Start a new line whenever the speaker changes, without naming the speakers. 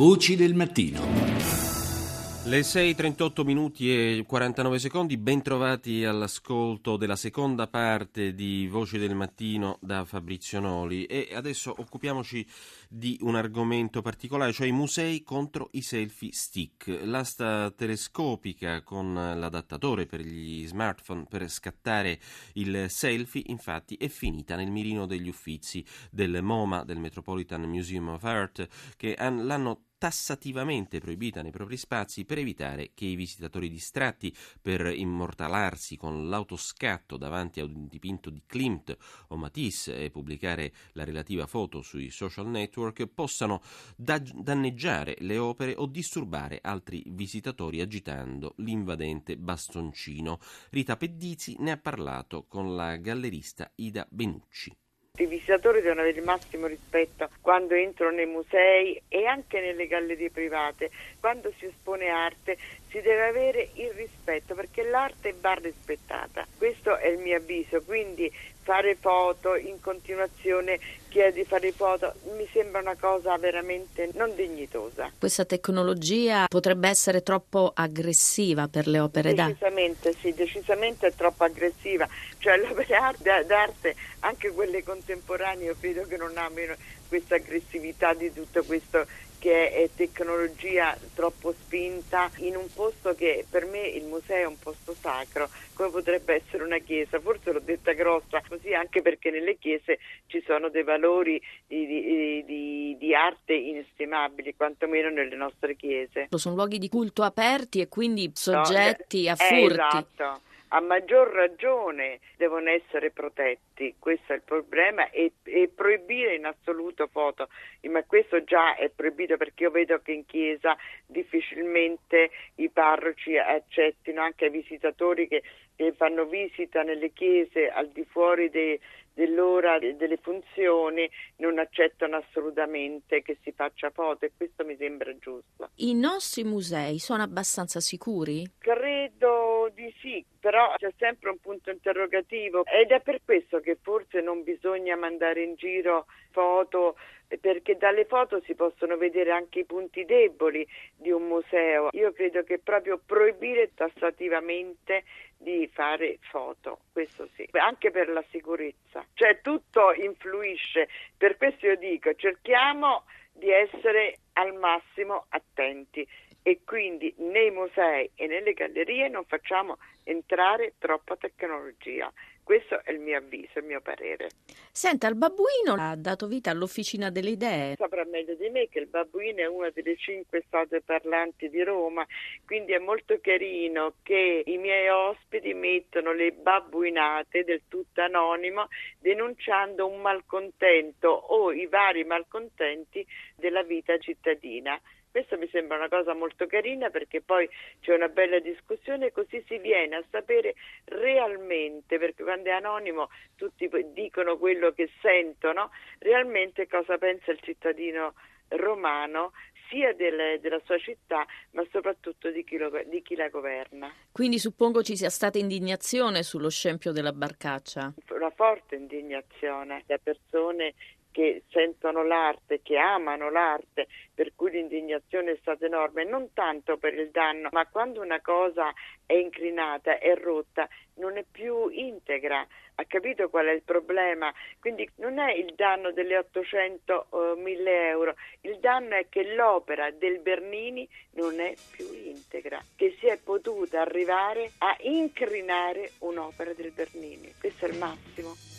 Voci del mattino.
Le 6.38 minuti e 49 secondi, ben trovati all'ascolto della seconda parte di Voci del Mattino da Fabrizio Noli e adesso occupiamoci di un argomento particolare, cioè i musei contro i selfie stick. L'asta telescopica con l'adattatore per gli smartphone per scattare il selfie infatti è finita nel mirino degli uffizi del MoMA, del Metropolitan Museum of Art, che l'hanno tassativamente proibita nei propri spazi per evitare che i visitatori distratti per immortalarsi con l'autoscatto davanti a un dipinto di Klimt o Matisse e pubblicare la relativa foto sui social network possano da- danneggiare le opere o disturbare altri visitatori agitando l'invadente bastoncino. Rita Pedizzi ne ha parlato con la gallerista Ida Benucci.
I visitatori devono avere il massimo rispetto quando entrano nei musei e anche nelle gallerie private. Quando si espone arte si deve avere il rispetto perché l'arte va rispettata. Questo è il mio avviso, quindi fare foto in continuazione chiede di fare foto mi sembra una cosa veramente non dignitosa.
Questa tecnologia potrebbe essere troppo aggressiva per le opere d'arte?
Decisamente sì, decisamente è troppo aggressiva, cioè le opere d'arte, anche quelle contemporanee, io credo che non abbiano questa aggressività di tutto questo che è tecnologia troppo spinta in un posto che per me il museo è un posto sacro, come potrebbe essere una chiesa, forse l'ho detta grossa, così anche perché nelle chiese ci sono dei valori di, di, di, di arte inestimabili, quantomeno nelle nostre chiese.
Sono luoghi di culto aperti e quindi soggetti no, a
eh,
furti.
Esatto a maggior ragione devono essere protetti, questo è il problema, e, e, proibire in assoluto foto, ma questo già è proibito perché io vedo che in chiesa difficilmente i parroci accettino anche i visitatori che, che fanno visita nelle chiese al di fuori dei dell'ora delle funzioni non accettano assolutamente che si faccia foto e questo mi sembra giusto.
I nostri musei sono abbastanza sicuri?
Credo di però c'è sempre un punto interrogativo ed è per questo che forse non bisogna mandare in giro foto perché dalle foto si possono vedere anche i punti deboli di un museo. Io credo che proprio proibire tassativamente di fare foto, questo sì, anche per la sicurezza. Cioè tutto influisce, per questo io dico cerchiamo di essere al massimo attenti e quindi nei musei e nelle gallerie non facciamo entrare troppa tecnologia. Questo è il mio avviso, il mio parere.
Senta, il babbuino ha dato vita all'Officina delle Idee.
Saprà meglio di me che il babbuino è una delle cinque statue parlanti di Roma, quindi è molto carino che i miei ospiti mettono le babbuinate del tutto anonimo denunciando un malcontento o i vari malcontenti della vita cittadina. Questo mi sembra una cosa molto carina perché poi c'è una bella discussione così si viene a sapere realmente, perché quando è anonimo tutti dicono quello che sentono, realmente cosa pensa il cittadino romano sia del, della sua città ma soprattutto di chi, lo, di chi, la governa.
Quindi suppongo ci sia stata indignazione sullo scempio della barcaccia?
Una forte indignazione da persone che sentono l'arte, che amano l'arte, per cui l'indignazione è stata enorme, non tanto per il danno, ma quando una cosa è inclinata, è rotta, non è più integra. Ha capito qual è il problema? Quindi non è il danno delle 800 o 1000 euro, il danno è che l'opera del Bernini non è più integra, che si è potuta arrivare a incrinare un'opera del Bernini. Questo è il massimo.